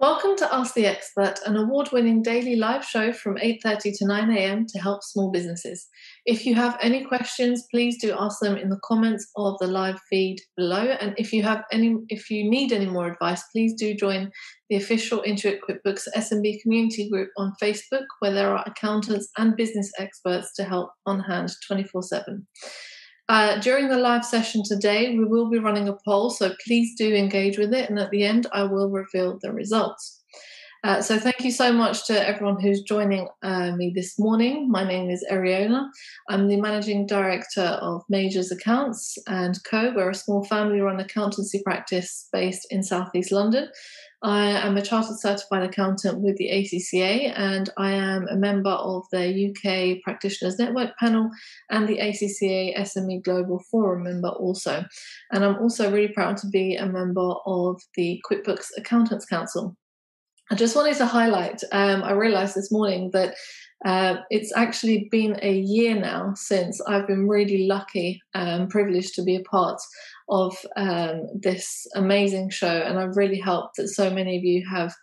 Welcome to Ask the Expert, an award-winning daily live show from 8:30 to 9 a.m. to help small businesses. If you have any questions, please do ask them in the comments of the live feed below. And if you have any, if you need any more advice, please do join the official Intuit QuickBooks SMB community group on Facebook, where there are accountants and business experts to help on hand 24/7. Uh, during the live session today, we will be running a poll, so please do engage with it. And at the end, I will reveal the results. Uh, so, thank you so much to everyone who's joining uh, me this morning. My name is Ariona. I'm the managing director of Majors Accounts and Co. We're a small family run accountancy practice based in Southeast London. I am a chartered certified accountant with the ACCA and I am a member of the UK Practitioners Network panel and the ACCA SME Global Forum member also. And I'm also really proud to be a member of the QuickBooks Accountants Council. I just wanted to highlight, um, I realized this morning that uh, it's actually been a year now since I've been really lucky and privileged to be a part of um, this amazing show, and I've really helped that so many of you have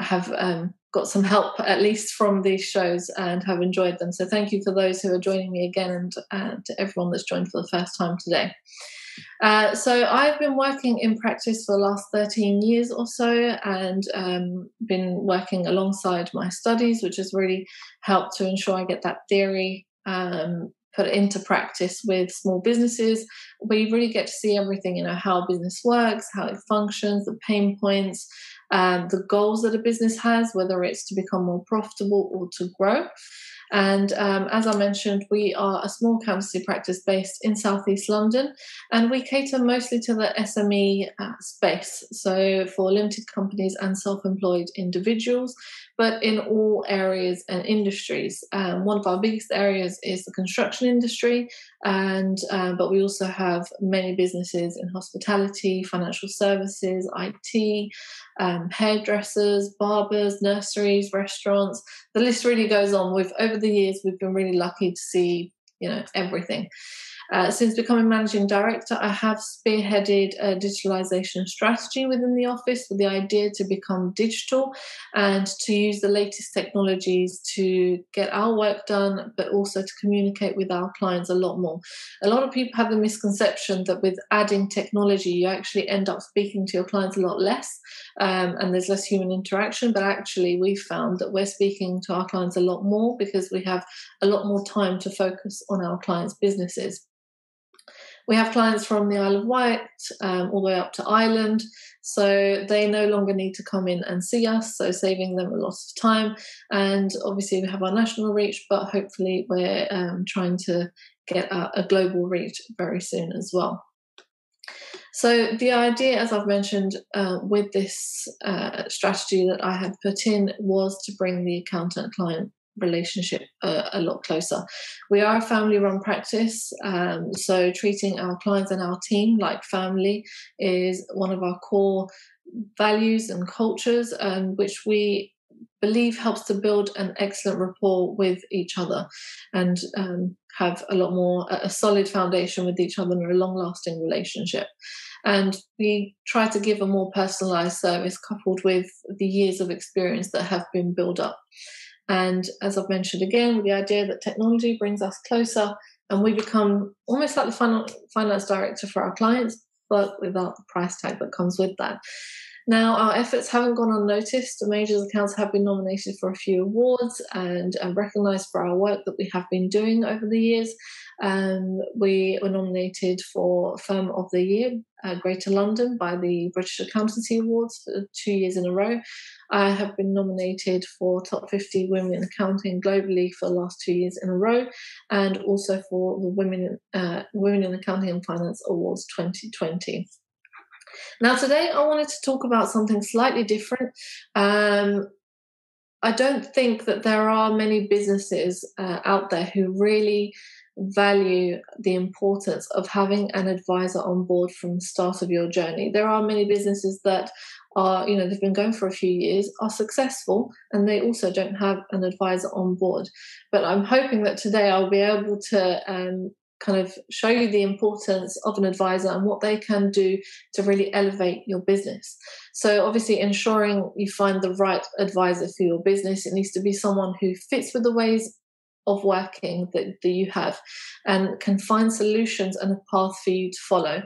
have um, got some help at least from these shows and have enjoyed them. So thank you for those who are joining me again, and, and to everyone that's joined for the first time today. Uh, so I've been working in practice for the last 13 years or so and um, been working alongside my studies, which has really helped to ensure I get that theory um, put into practice with small businesses you really get to see everything, you know, how business works, how it functions, the pain points, um, the goals that a business has, whether it's to become more profitable or to grow. And um, as I mentioned, we are a small accountancy practice based in Southeast London, and we cater mostly to the SME uh, space, so for limited companies and self employed individuals, but in all areas and industries. Um, one of our biggest areas is the construction industry, and uh, but we also have many businesses in hospitality, financial services, IT, um, hairdressers, barbers, nurseries, restaurants. The list really goes on. With over the years, we've been really lucky to see you know everything. Uh, since becoming managing director, I have spearheaded a digitalization strategy within the office with the idea to become digital and to use the latest technologies to get our work done, but also to communicate with our clients a lot more. A lot of people have the misconception that with adding technology, you actually end up speaking to your clients a lot less um, and there's less human interaction. But actually, we've found that we're speaking to our clients a lot more because we have a lot more time to focus on our clients' businesses. We have clients from the Isle of Wight um, all the way up to Ireland, so they no longer need to come in and see us, so saving them a lot of time. And obviously, we have our national reach, but hopefully, we're um, trying to get a, a global reach very soon as well. So the idea, as I've mentioned, uh, with this uh, strategy that I had put in was to bring the accountant client relationship uh, a lot closer. We are a family run practice, um, so treating our clients and our team like family is one of our core values and cultures, um, which we believe helps to build an excellent rapport with each other and um, have a lot more a solid foundation with each other and a long lasting relationship and we try to give a more personalized service coupled with the years of experience that have been built up and as I've mentioned again, with the idea that technology brings us closer and we become almost like the final finance director for our clients, but without the price tag that comes with that. Now, our efforts haven't gone unnoticed. The Majors Accounts have been nominated for a few awards and, and recognised for our work that we have been doing over the years. Um, we were nominated for Firm of the Year, uh, Greater London, by the British Accountancy Awards for two years in a row. I have been nominated for Top 50 Women in Accounting globally for the last two years in a row, and also for the Women, uh, Women in Accounting and Finance Awards 2020. Now, today I wanted to talk about something slightly different. Um, I don't think that there are many businesses uh, out there who really value the importance of having an advisor on board from the start of your journey. There are many businesses that are, you know, they've been going for a few years, are successful, and they also don't have an advisor on board. But I'm hoping that today I'll be able to um, kind of show you the importance of an advisor and what they can do to really elevate your business. So, obviously, ensuring you find the right advisor for your business, it needs to be someone who fits with the ways of working that, that you have and can find solutions and a path for you to follow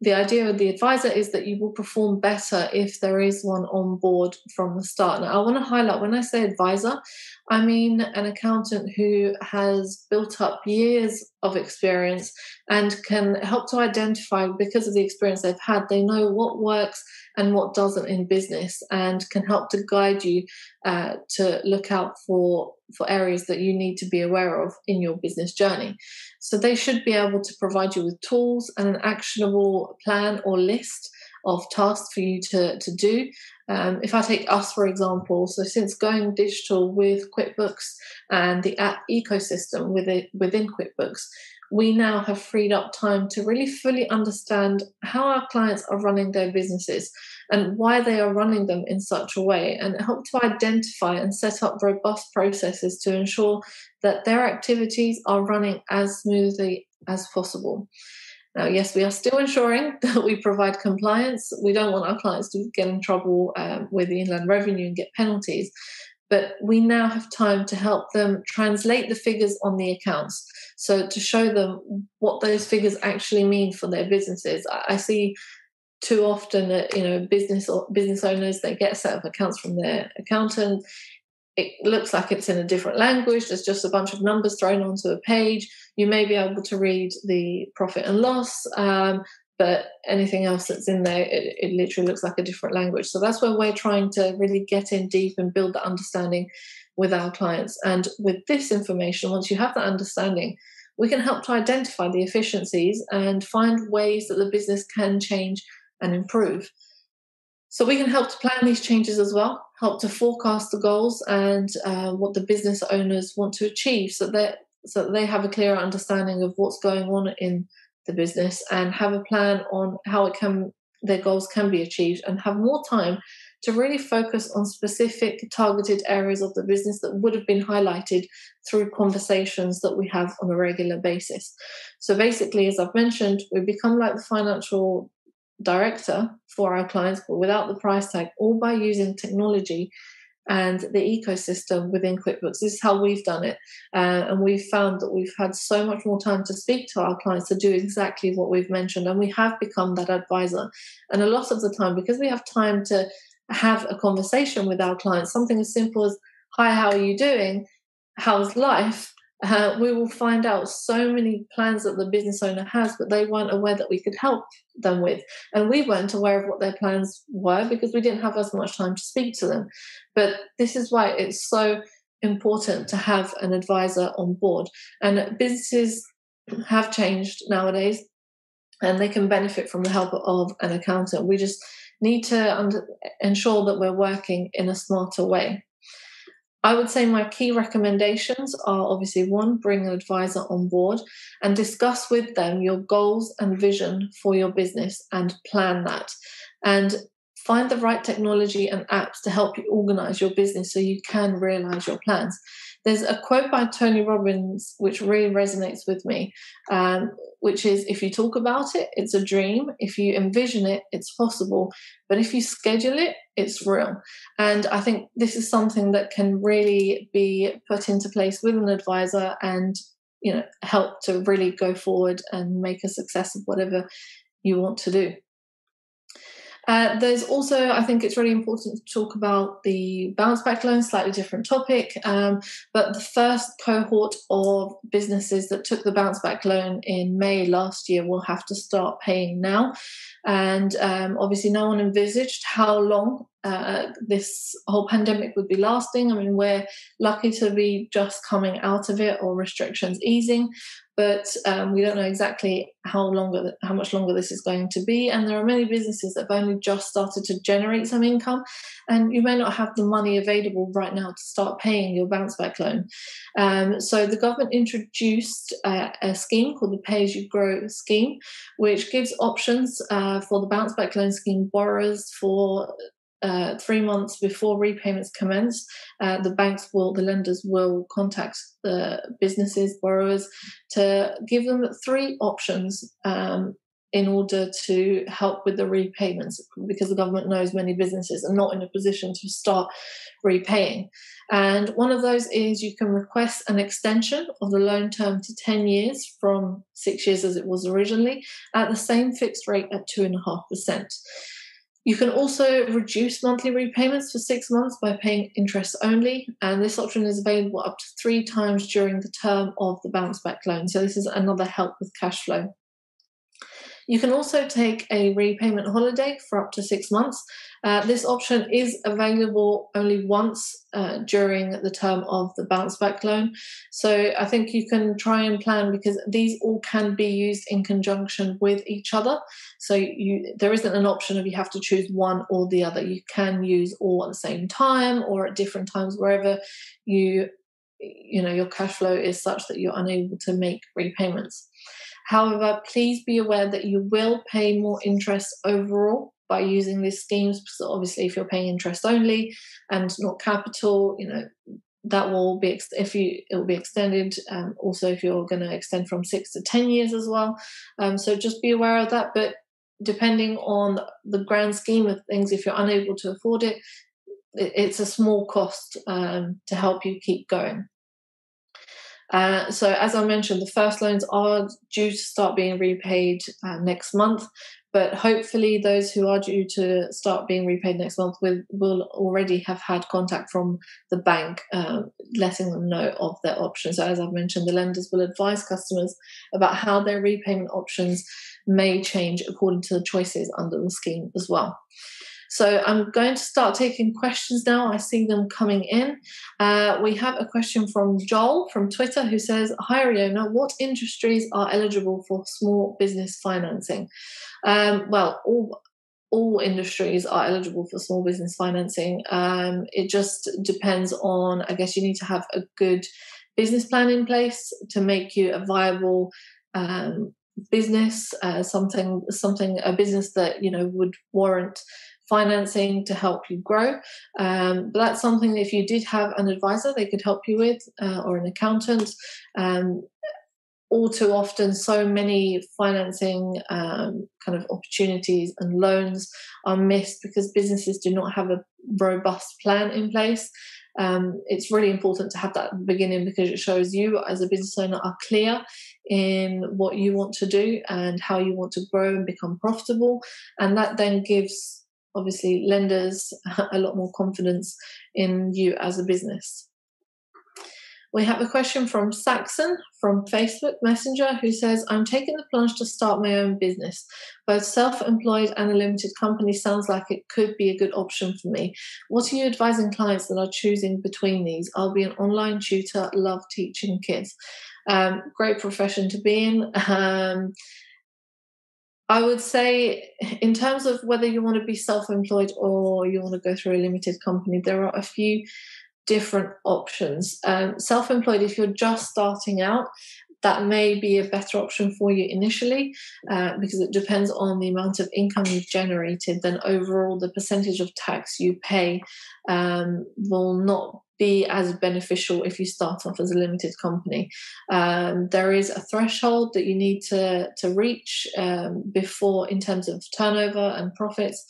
the idea of the advisor is that you will perform better if there is one on board from the start. Now, I want to highlight when I say advisor, I mean an accountant who has built up years of experience and can help to identify, because of the experience they've had, they know what works and what doesn't in business and can help to guide you uh, to look out for for areas that you need to be aware of in your business journey. So they should be able to provide you with tools and an actionable plan or list of tasks for you to, to do. Um, if I take us, for example, so since going digital with QuickBooks and the app ecosystem within, within QuickBooks, we now have freed up time to really fully understand how our clients are running their businesses and why they are running them in such a way, and help to identify and set up robust processes to ensure that their activities are running as smoothly as possible. Now, yes, we are still ensuring that we provide compliance. We don't want our clients to get in trouble um, with the Inland Revenue and get penalties, but we now have time to help them translate the figures on the accounts. So to show them what those figures actually mean for their businesses. I see too often that you know business or business owners they get a set of accounts from their accountant. It looks like it's in a different language. There's just a bunch of numbers thrown onto a page. You may be able to read the profit and loss, um, but anything else that's in there, it, it, literally looks like a different language. So that's where we're trying to really get in deep and build that understanding with our clients. And with this information, once you have that understanding, we can help to identify the efficiencies and find ways that the business can change and improve. So we can help to plan these changes as well, help to forecast the goals and uh, what the business owners want to achieve, so that so that they have a clearer understanding of what's going on in the business and have a plan on how it can their goals can be achieved and have more time to really focus on specific targeted areas of the business that would have been highlighted through conversations that we have on a regular basis. So basically, as I've mentioned, we become like the financial director for our clients, but without the price tag, all by using technology and the ecosystem within QuickBooks. This is how we've done it. Uh, and we've found that we've had so much more time to speak to our clients to do exactly what we've mentioned. And we have become that advisor. And a lot of the time, because we have time to have a conversation with our clients, something as simple as, Hi, how are you doing? How's life? Uh, we will find out so many plans that the business owner has, but they weren't aware that we could help them with. And we weren't aware of what their plans were because we didn't have as much time to speak to them. But this is why it's so important to have an advisor on board. And businesses have changed nowadays and they can benefit from the help of an accountant. We just need to under- ensure that we're working in a smarter way. I would say my key recommendations are obviously one, bring an advisor on board and discuss with them your goals and vision for your business and plan that. And find the right technology and apps to help you organize your business so you can realize your plans. There's a quote by Tony Robbins which really resonates with me, um, which is if you talk about it, it's a dream. If you envision it, it's possible. But if you schedule it, it's real. And I think this is something that can really be put into place with an advisor and you know help to really go forward and make a success of whatever you want to do. Uh, there's also, I think it's really important to talk about the bounce back loan, slightly different topic. Um, but the first cohort of businesses that took the bounce back loan in May last year will have to start paying now. And um, obviously, no one envisaged how long uh, this whole pandemic would be lasting. I mean, we're lucky to be just coming out of it or restrictions easing, but um, we don't know exactly how longer, how much longer this is going to be. And there are many businesses that have only just started to generate some income, and you may not have the money available right now to start paying your bounce back loan. Um, so the government introduced uh, a scheme called the Pay as You Grow scheme, which gives options uh, for the bounce back loan scheme borrowers for uh, three months before repayments commence, uh, the banks will, the lenders will contact the businesses, borrowers, to give them three options um, in order to help with the repayments because the government knows many businesses are not in a position to start repaying. And one of those is you can request an extension of the loan term to 10 years from six years as it was originally at the same fixed rate at 2.5%. You can also reduce monthly repayments for six months by paying interest only, and this option is available up to three times during the term of the bounce back loan. So, this is another help with cash flow. You can also take a repayment holiday for up to six months. Uh, this option is available only once uh, during the term of the bounce back loan. So I think you can try and plan because these all can be used in conjunction with each other. So you there isn't an option of you have to choose one or the other. You can use all at the same time or at different times wherever you you know your cash flow is such that you're unable to make repayments. However, please be aware that you will pay more interest overall by using these schemes. So obviously, if you're paying interest only and not capital, you know that will be if you it will be extended. Um, also, if you're going to extend from six to ten years as well, um, so just be aware of that. But depending on the grand scheme of things, if you're unable to afford it, it's a small cost um, to help you keep going. Uh, so, as I mentioned, the first loans are due to start being repaid uh, next month, but hopefully, those who are due to start being repaid next month will, will already have had contact from the bank, um, letting them know of their options. So, as I've mentioned, the lenders will advise customers about how their repayment options may change according to the choices under the scheme as well. So I'm going to start taking questions now. I see them coming in. Uh, we have a question from Joel from Twitter who says, Hi, Riona, what industries are eligible for small business financing? Um, well, all all industries are eligible for small business financing. Um, it just depends on, I guess, you need to have a good business plan in place to make you a viable um, business, uh, something, something, a business that you know would warrant financing to help you grow. Um, but that's something that if you did have an advisor, they could help you with, uh, or an accountant. Um, all too often, so many financing um, kind of opportunities and loans are missed because businesses do not have a robust plan in place. Um, it's really important to have that at the beginning because it shows you as a business owner are clear in what you want to do and how you want to grow and become profitable. And that then gives obviously lenders a lot more confidence in you as a business. We have a question from Saxon from Facebook Messenger who says, I'm taking the plunge to start my own business. Both self employed and a limited company sounds like it could be a good option for me. What are you advising clients that are choosing between these? I'll be an online tutor, love teaching kids. Um, great profession to be in. Um, I would say, in terms of whether you want to be self employed or you want to go through a limited company, there are a few different options. Um, self employed, if you're just starting out, that may be a better option for you initially uh, because it depends on the amount of income you've generated. Then, overall, the percentage of tax you pay um, will not be as beneficial if you start off as a limited company. Um, there is a threshold that you need to to reach um, before, in terms of turnover and profits,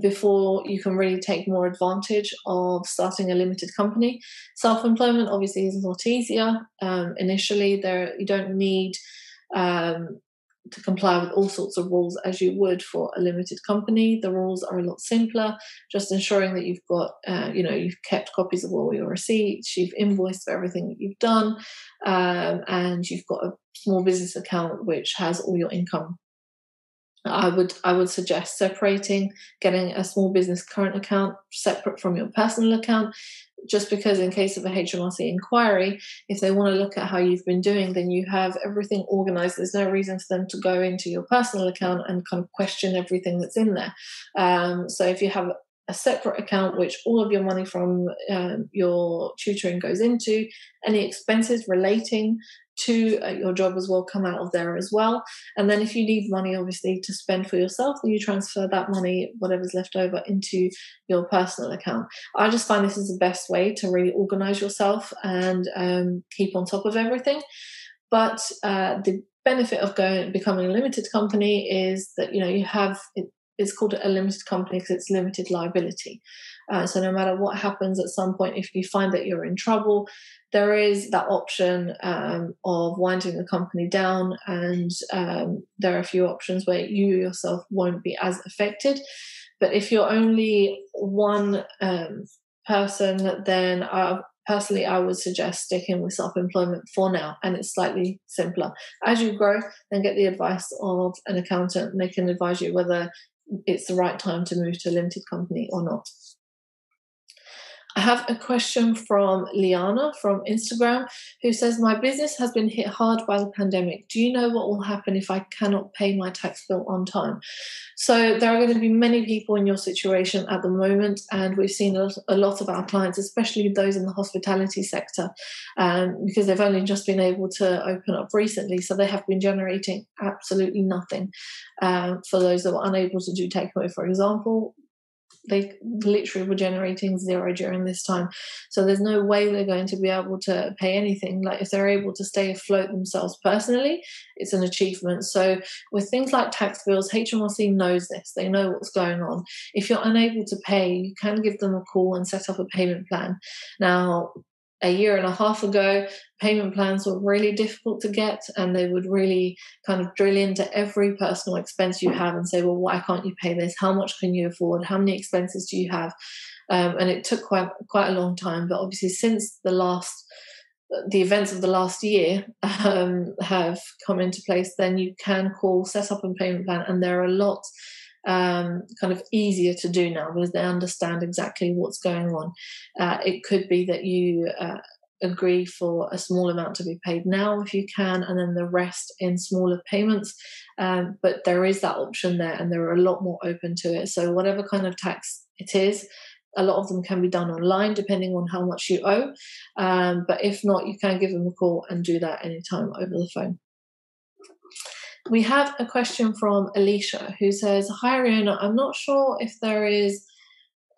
before you can really take more advantage of starting a limited company. Self employment obviously is a lot easier. Um, initially, there you don't need um, to comply with all sorts of rules as you would for a limited company. The rules are a lot simpler, just ensuring that you've got, uh, you know, you've kept copies of all your receipts, you've invoiced for everything that you've done, um, and you've got a small business account which has all your income I would I would suggest separating, getting a small business current account separate from your personal account, just because in case of a HMRC inquiry, if they want to look at how you've been doing, then you have everything organized. There's no reason for them to go into your personal account and kind of question everything that's in there. Um, so if you have a separate account which all of your money from um, your tutoring goes into, any expenses relating to uh, your job as well come out of there as well. And then if you need money, obviously, to spend for yourself, then you transfer that money, whatever's left over, into your personal account. I just find this is the best way to really organize yourself and um, keep on top of everything. But uh, the benefit of going becoming a limited company is that you know you have it, it's called a limited company because it's limited liability. Uh, so no matter what happens at some point, if you find that you're in trouble, there is that option um, of winding the company down, and um, there are a few options where you yourself won't be as affected. But if you're only one um, person, then I, personally I would suggest sticking with self-employment for now, and it's slightly simpler. As you grow, then get the advice of an accountant, and they can advise you whether it's the right time to move to a limited company or not. I have a question from Liana from Instagram who says, My business has been hit hard by the pandemic. Do you know what will happen if I cannot pay my tax bill on time? So, there are going to be many people in your situation at the moment, and we've seen a lot of our clients, especially those in the hospitality sector, um, because they've only just been able to open up recently. So, they have been generating absolutely nothing um, for those that were unable to do takeaway, for example they literally were generating zero during this time. So there's no way they're going to be able to pay anything. Like if they're able to stay afloat themselves personally, it's an achievement. So with things like tax bills, HMRC knows this. They know what's going on. If you're unable to pay, you can give them a call and set up a payment plan. Now, a year and a half ago, payment plans were really difficult to get, and they would really kind of drill into every personal expense you have and say, Well, why can't you pay this? How much can you afford? How many expenses do you have? Um, and it took quite quite a long time. But obviously, since the last the events of the last year um, have come into place, then you can call, set up a payment plan, and there are a lot um, kind of easier to do now because they understand exactly what's going on. Uh, it could be that you uh, agree for a small amount to be paid now if you can, and then the rest in smaller payments. Um, but there is that option there, and they're a lot more open to it. So, whatever kind of tax it is, a lot of them can be done online depending on how much you owe. Um, but if not, you can give them a call and do that anytime over the phone. We have a question from Alicia who says, Hi, Riona, I'm not sure if there is.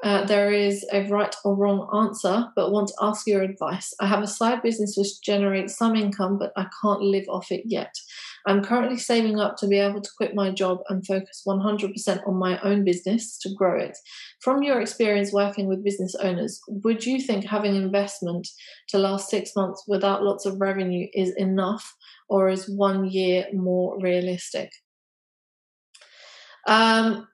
Uh, there is a right or wrong answer, but want to ask your advice. I have a side business which generates some income, but I can't live off it yet. I'm currently saving up to be able to quit my job and focus 100% on my own business to grow it. From your experience working with business owners, would you think having investment to last six months without lots of revenue is enough, or is one year more realistic? Um,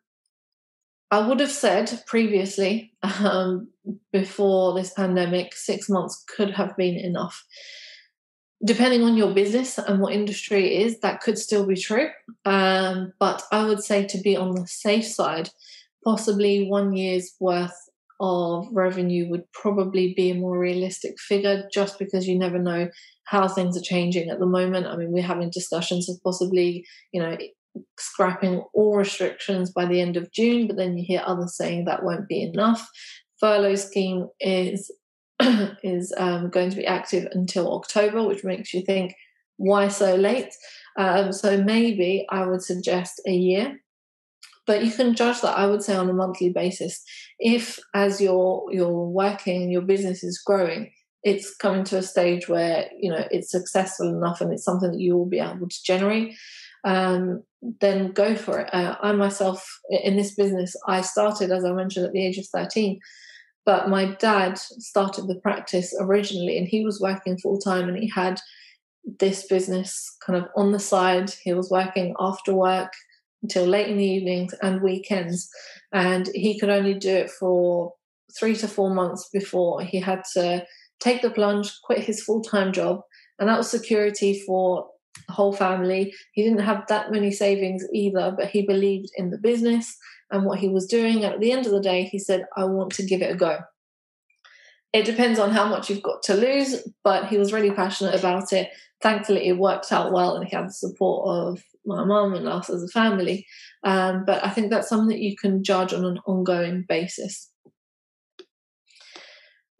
I would have said previously, um, before this pandemic, six months could have been enough. Depending on your business and what industry it is, that could still be true. Um, but I would say to be on the safe side, possibly one year's worth of revenue would probably be a more realistic figure just because you never know how things are changing at the moment. I mean, we're having discussions of possibly, you know, scrapping all restrictions by the end of June, but then you hear others saying that won't be enough. Furlough scheme is is um, going to be active until October, which makes you think, why so late? Um, so maybe I would suggest a year. But you can judge that i would say on a monthly basis. If as you're you're working and your business is growing it's coming to a stage where you know it's successful enough and it's something that you will be able to generate um, then go for it. Uh, i myself in this business i started as i mentioned at the age of 13 but my dad started the practice originally and he was working full time and he had this business kind of on the side he was working after work until late in the evenings and weekends. And he could only do it for three to four months before he had to take the plunge, quit his full time job. And that was security for whole family. He didn't have that many savings either, but he believed in the business and what he was doing. At the end of the day, he said, I want to give it a go. It depends on how much you've got to lose, but he was really passionate about it. Thankfully, it worked out well, and he had the support of my mum and us as a family. Um, but I think that's something that you can judge on an ongoing basis.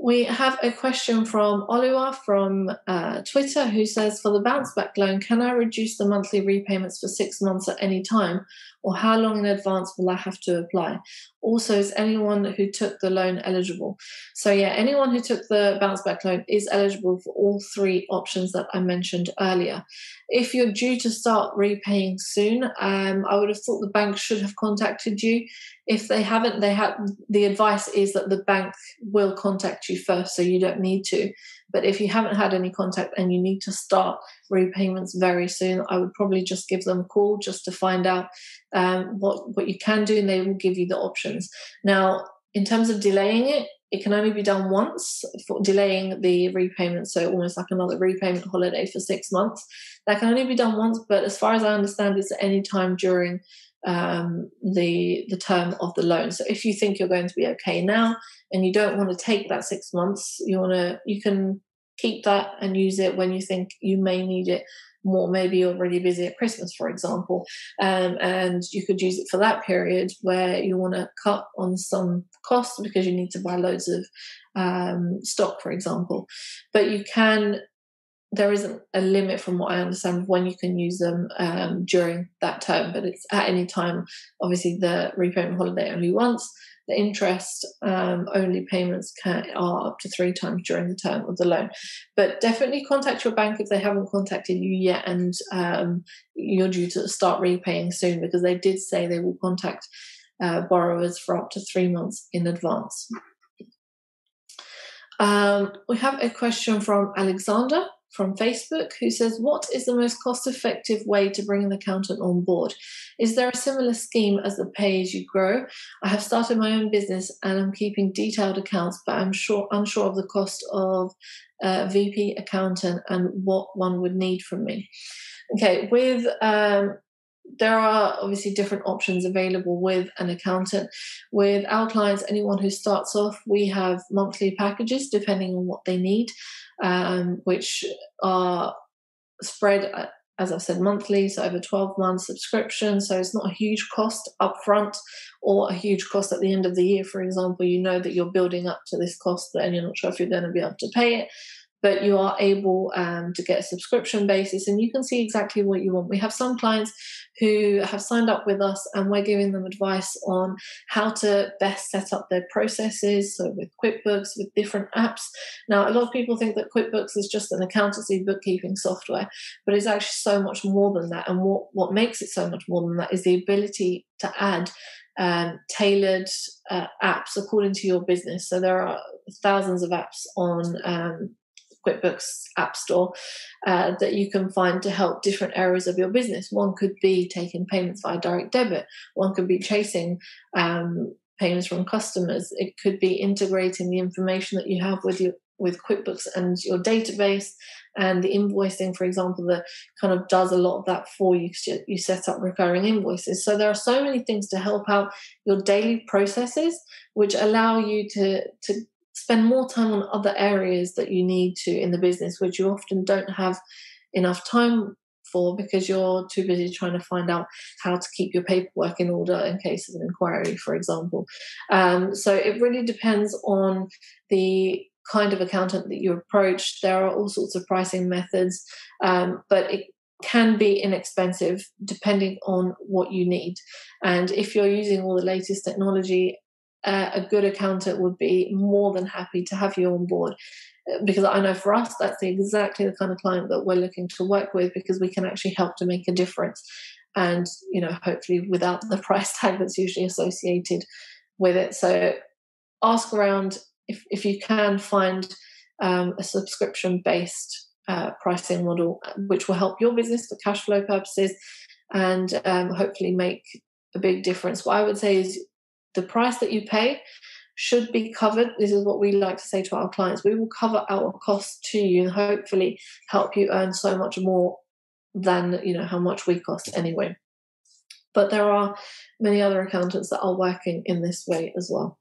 We have a question from Oliwa from uh, Twitter who says, For the bounce back loan, can I reduce the monthly repayments for six months at any time? Or how long in advance will I have to apply? Also, is anyone who took the loan eligible? So, yeah, anyone who took the bounce back loan is eligible for all three options that I mentioned earlier. If you're due to start repaying soon, um, I would have thought the bank should have contacted you if they haven't they have the advice is that the bank will contact you first so you don't need to but if you haven't had any contact and you need to start repayments very soon i would probably just give them a call just to find out um, what what you can do and they will give you the options. Now in terms of delaying it it can only be done once for delaying the repayment so almost like another repayment holiday for six months. That can only be done once but as far as i understand it's at any time during um, the the term of the loan. So if you think you're going to be okay now and you don't want to take that six months, you want to you can keep that and use it when you think you may need it more. Maybe you're really busy at Christmas, for example, um, and you could use it for that period where you want to cut on some costs because you need to buy loads of um, stock, for example. But you can there isn't a limit from what I understand when you can use them um, during that term, but it's at any time. Obviously, the repayment holiday only once. The interest um, only payments can, are up to three times during the term of the loan. But definitely contact your bank if they haven't contacted you yet and um, you're due to start repaying soon because they did say they will contact uh, borrowers for up to three months in advance. Um, we have a question from Alexander from Facebook who says, What is the most cost effective way to bring an accountant on board? Is there a similar scheme as the pay as you grow? I have started my own business and I'm keeping detailed accounts, but I'm sure unsure of the cost of a VP accountant and what one would need from me. Okay, with um, there are obviously different options available with an accountant. With our clients, anyone who starts off, we have monthly packages depending on what they need um, which are spread, uh, as I've said, monthly, so over 12 months subscription. So it's not a huge cost upfront or a huge cost at the end of the year. For example, you know that you're building up to this cost and you're not sure if you're going to be able to pay it but you are able um, to get a subscription basis and you can see exactly what you want. We have some clients who have signed up with us and we're giving them advice on how to best set up their processes. So, with QuickBooks, with different apps. Now, a lot of people think that QuickBooks is just an accountancy bookkeeping software, but it's actually so much more than that. And what, what makes it so much more than that is the ability to add um, tailored uh, apps according to your business. So there are thousands of apps on um, QuickBooks App Store uh, that you can find to help different areas of your business. One could be taking payments via direct debit, one could be chasing um, payments from customers, it could be integrating the information that you have with your with QuickBooks and your database and the invoicing, for example, that kind of does a lot of that for you. You set up recurring invoices. So there are so many things to help out your daily processes, which allow you to to spend more time on other areas that you need to in the business, which you often don't have enough time for because you're too busy trying to find out how to keep your paperwork in order in case of an inquiry, for example. Um, so it really depends on the kind of accountant that you approach. There are all sorts of pricing methods, um, but it can be inexpensive depending on what you need. And if you're using all the latest technology, uh, a good accountant would be more than happy to have you on board. Uh, because I know for us that's exactly the kind of client that we're looking to work with because we can actually help to make a difference. And you know hopefully without the price tag that's usually associated with it. So ask around if, if you can find um, a subscription based uh, pricing model uh, which will help your business for cash flow purposes and um, hopefully make a big difference. What i would say is the price that you pay should be covered. This is what we like to say to our clients. We will cover our costs to you and hopefully help you earn so much more than you know how much we cost anyway. But there are many other accountants that are working in this way as well.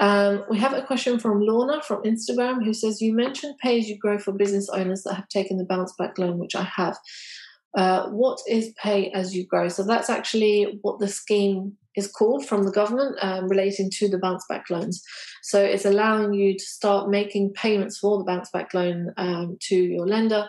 Um, we have a question from Lorna from Instagram who says, You mentioned pay as you grow for business owners that have taken the bounce back loan, which I have. Uh, what is pay as you grow? So that's actually what the scheme is called from the government um, relating to the bounce back loans. So it's allowing you to start making payments for the bounce back loan um, to your lender,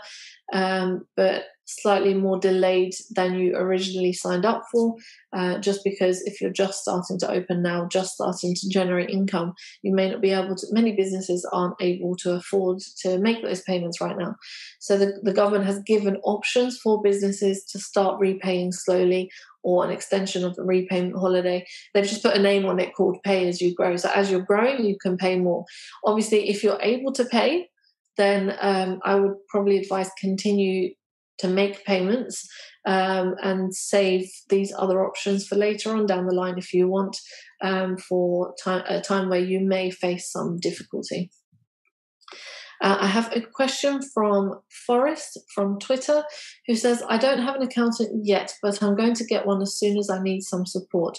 um, but slightly more delayed than you originally signed up for. Uh, just because if you're just starting to open now, just starting to generate income, you may not be able to. Many businesses aren't able to afford to make those payments right now. So the, the government has given options for businesses to start repaying slowly or an extension of the repayment holiday. They've just put a name on it called pay as you grow. So as you're growing, you can pay more. Obviously, if you're able to pay, then um, I would probably advise continue to make payments um, and save these other options for later on down the line if you want um, for time, a time where you may face some difficulty. Uh, I have a question from Forrest from Twitter who says, I don't have an accountant yet, but I'm going to get one as soon as I need some support.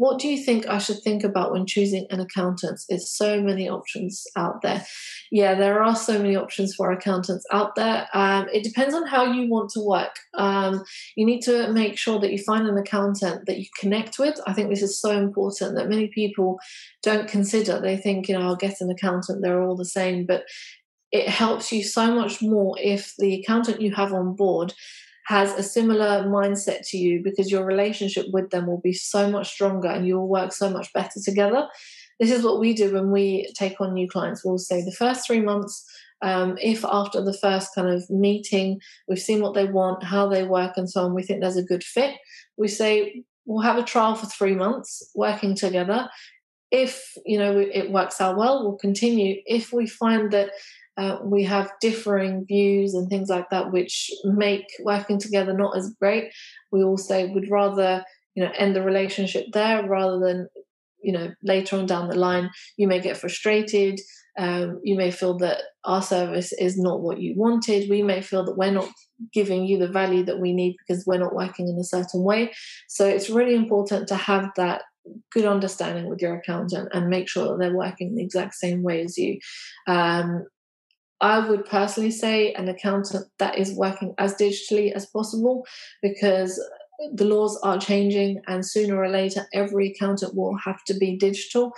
What do you think I should think about when choosing an accountant? There's so many options out there. Yeah, there are so many options for accountants out there. Um, it depends on how you want to work. Um, you need to make sure that you find an accountant that you connect with. I think this is so important that many people don't consider. They think, you know, I'll get an accountant, they're all the same. But it helps you so much more if the accountant you have on board has a similar mindset to you because your relationship with them will be so much stronger and you will work so much better together. This is what we do when we take on new clients. We'll say the first three months, um, if after the first kind of meeting, we've seen what they want, how they work, and so on, we think there's a good fit, we say we'll have a trial for three months working together. If you know it works out well, we'll continue. If we find that uh, we have differing views and things like that, which make working together not as great. We also would rather, you know, end the relationship there rather than, you know, later on down the line, you may get frustrated. Um, you may feel that our service is not what you wanted. We may feel that we're not giving you the value that we need because we're not working in a certain way. So it's really important to have that good understanding with your accountant and make sure that they're working the exact same way as you. Um, I would personally say an accountant that is working as digitally as possible because the laws are changing and sooner or later every accountant will have to be digital.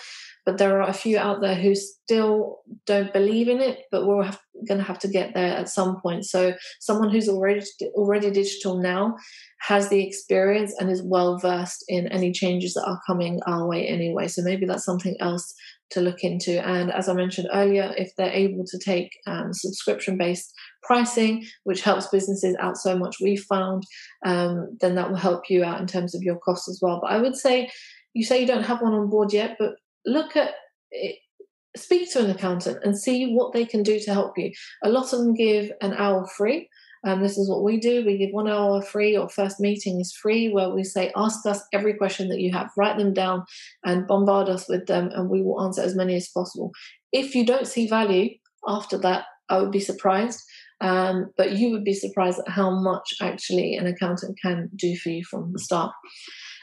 But there are a few out there who still don't believe in it but we're going to have to get there at some point. So someone who's already already digital now has the experience and is well versed in any changes that are coming our way anyway. So maybe that's something else to look into and as i mentioned earlier if they're able to take um, subscription based pricing which helps businesses out so much we found um, then that will help you out in terms of your costs as well but i would say you say you don't have one on board yet but look at it, speak to an accountant and see what they can do to help you. A lot of them give an hour free. Um, this is what we do. We give one hour free, or first meeting is free, where we say, ask us every question that you have, write them down, and bombard us with them, and we will answer as many as possible. If you don't see value after that, I would be surprised. Um, but you would be surprised at how much actually an accountant can do for you from the start.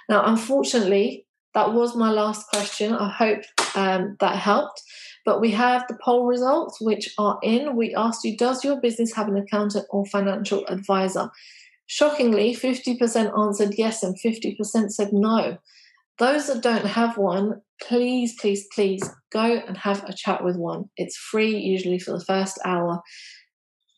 Now, unfortunately, that was my last question. I hope um, that helped. But we have the poll results, which are in. We asked you, does your business have an accountant or financial advisor? Shockingly, 50% answered yes and 50% said no. Those that don't have one, please, please, please go and have a chat with one. It's free, usually for the first hour.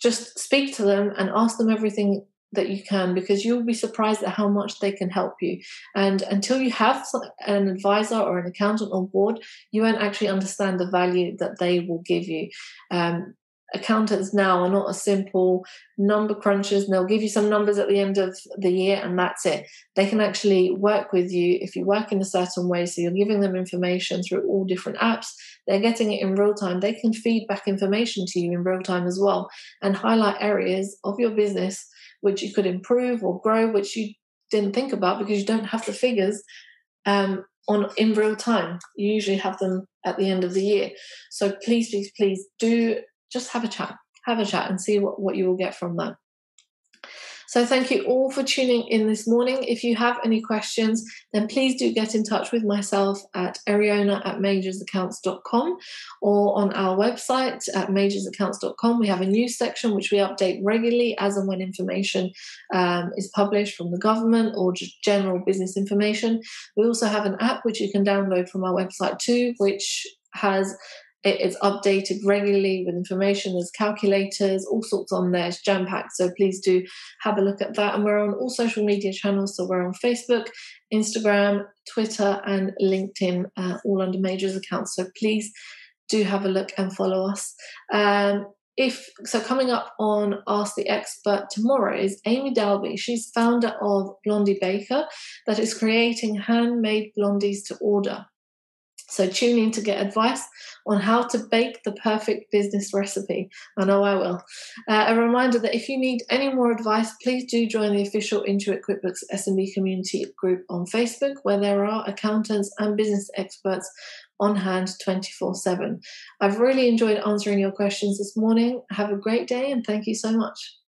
Just speak to them and ask them everything that you can because you'll be surprised at how much they can help you. And until you have an advisor or an accountant on board, you won't actually understand the value that they will give you. Um, accountants now are not a simple number crunchers and they'll give you some numbers at the end of the year and that's it. They can actually work with you if you work in a certain way. So you're giving them information through all different apps. They're getting it in real time. They can feed back information to you in real time as well and highlight areas of your business which you could improve or grow, which you didn't think about because you don't have the figures um, on in real time. You usually have them at the end of the year. So please, please, please do just have a chat, have a chat, and see what, what you will get from that. So thank you all for tuning in this morning. If you have any questions, then please do get in touch with myself at ariona at majorsaccounts.com or on our website at majorsaccounts.com. We have a news section which we update regularly as and when information um, is published from the government or just general business information. We also have an app which you can download from our website too, which has it is updated regularly with information. There's calculators, all sorts on there. It's jam packed. So please do have a look at that. And we're on all social media channels. So we're on Facebook, Instagram, Twitter, and LinkedIn, uh, all under Majors accounts. So please do have a look and follow us. Um, if so, coming up on Ask the Expert tomorrow is Amy Dalby. She's founder of Blondie Baker, that is creating handmade blondies to order. So tune in to get advice on how to bake the perfect business recipe. I know I will. Uh, a reminder that if you need any more advice, please do join the official Intuit QuickBooks SMB community group on Facebook, where there are accountants and business experts on hand 24 7. I've really enjoyed answering your questions this morning. Have a great day and thank you so much.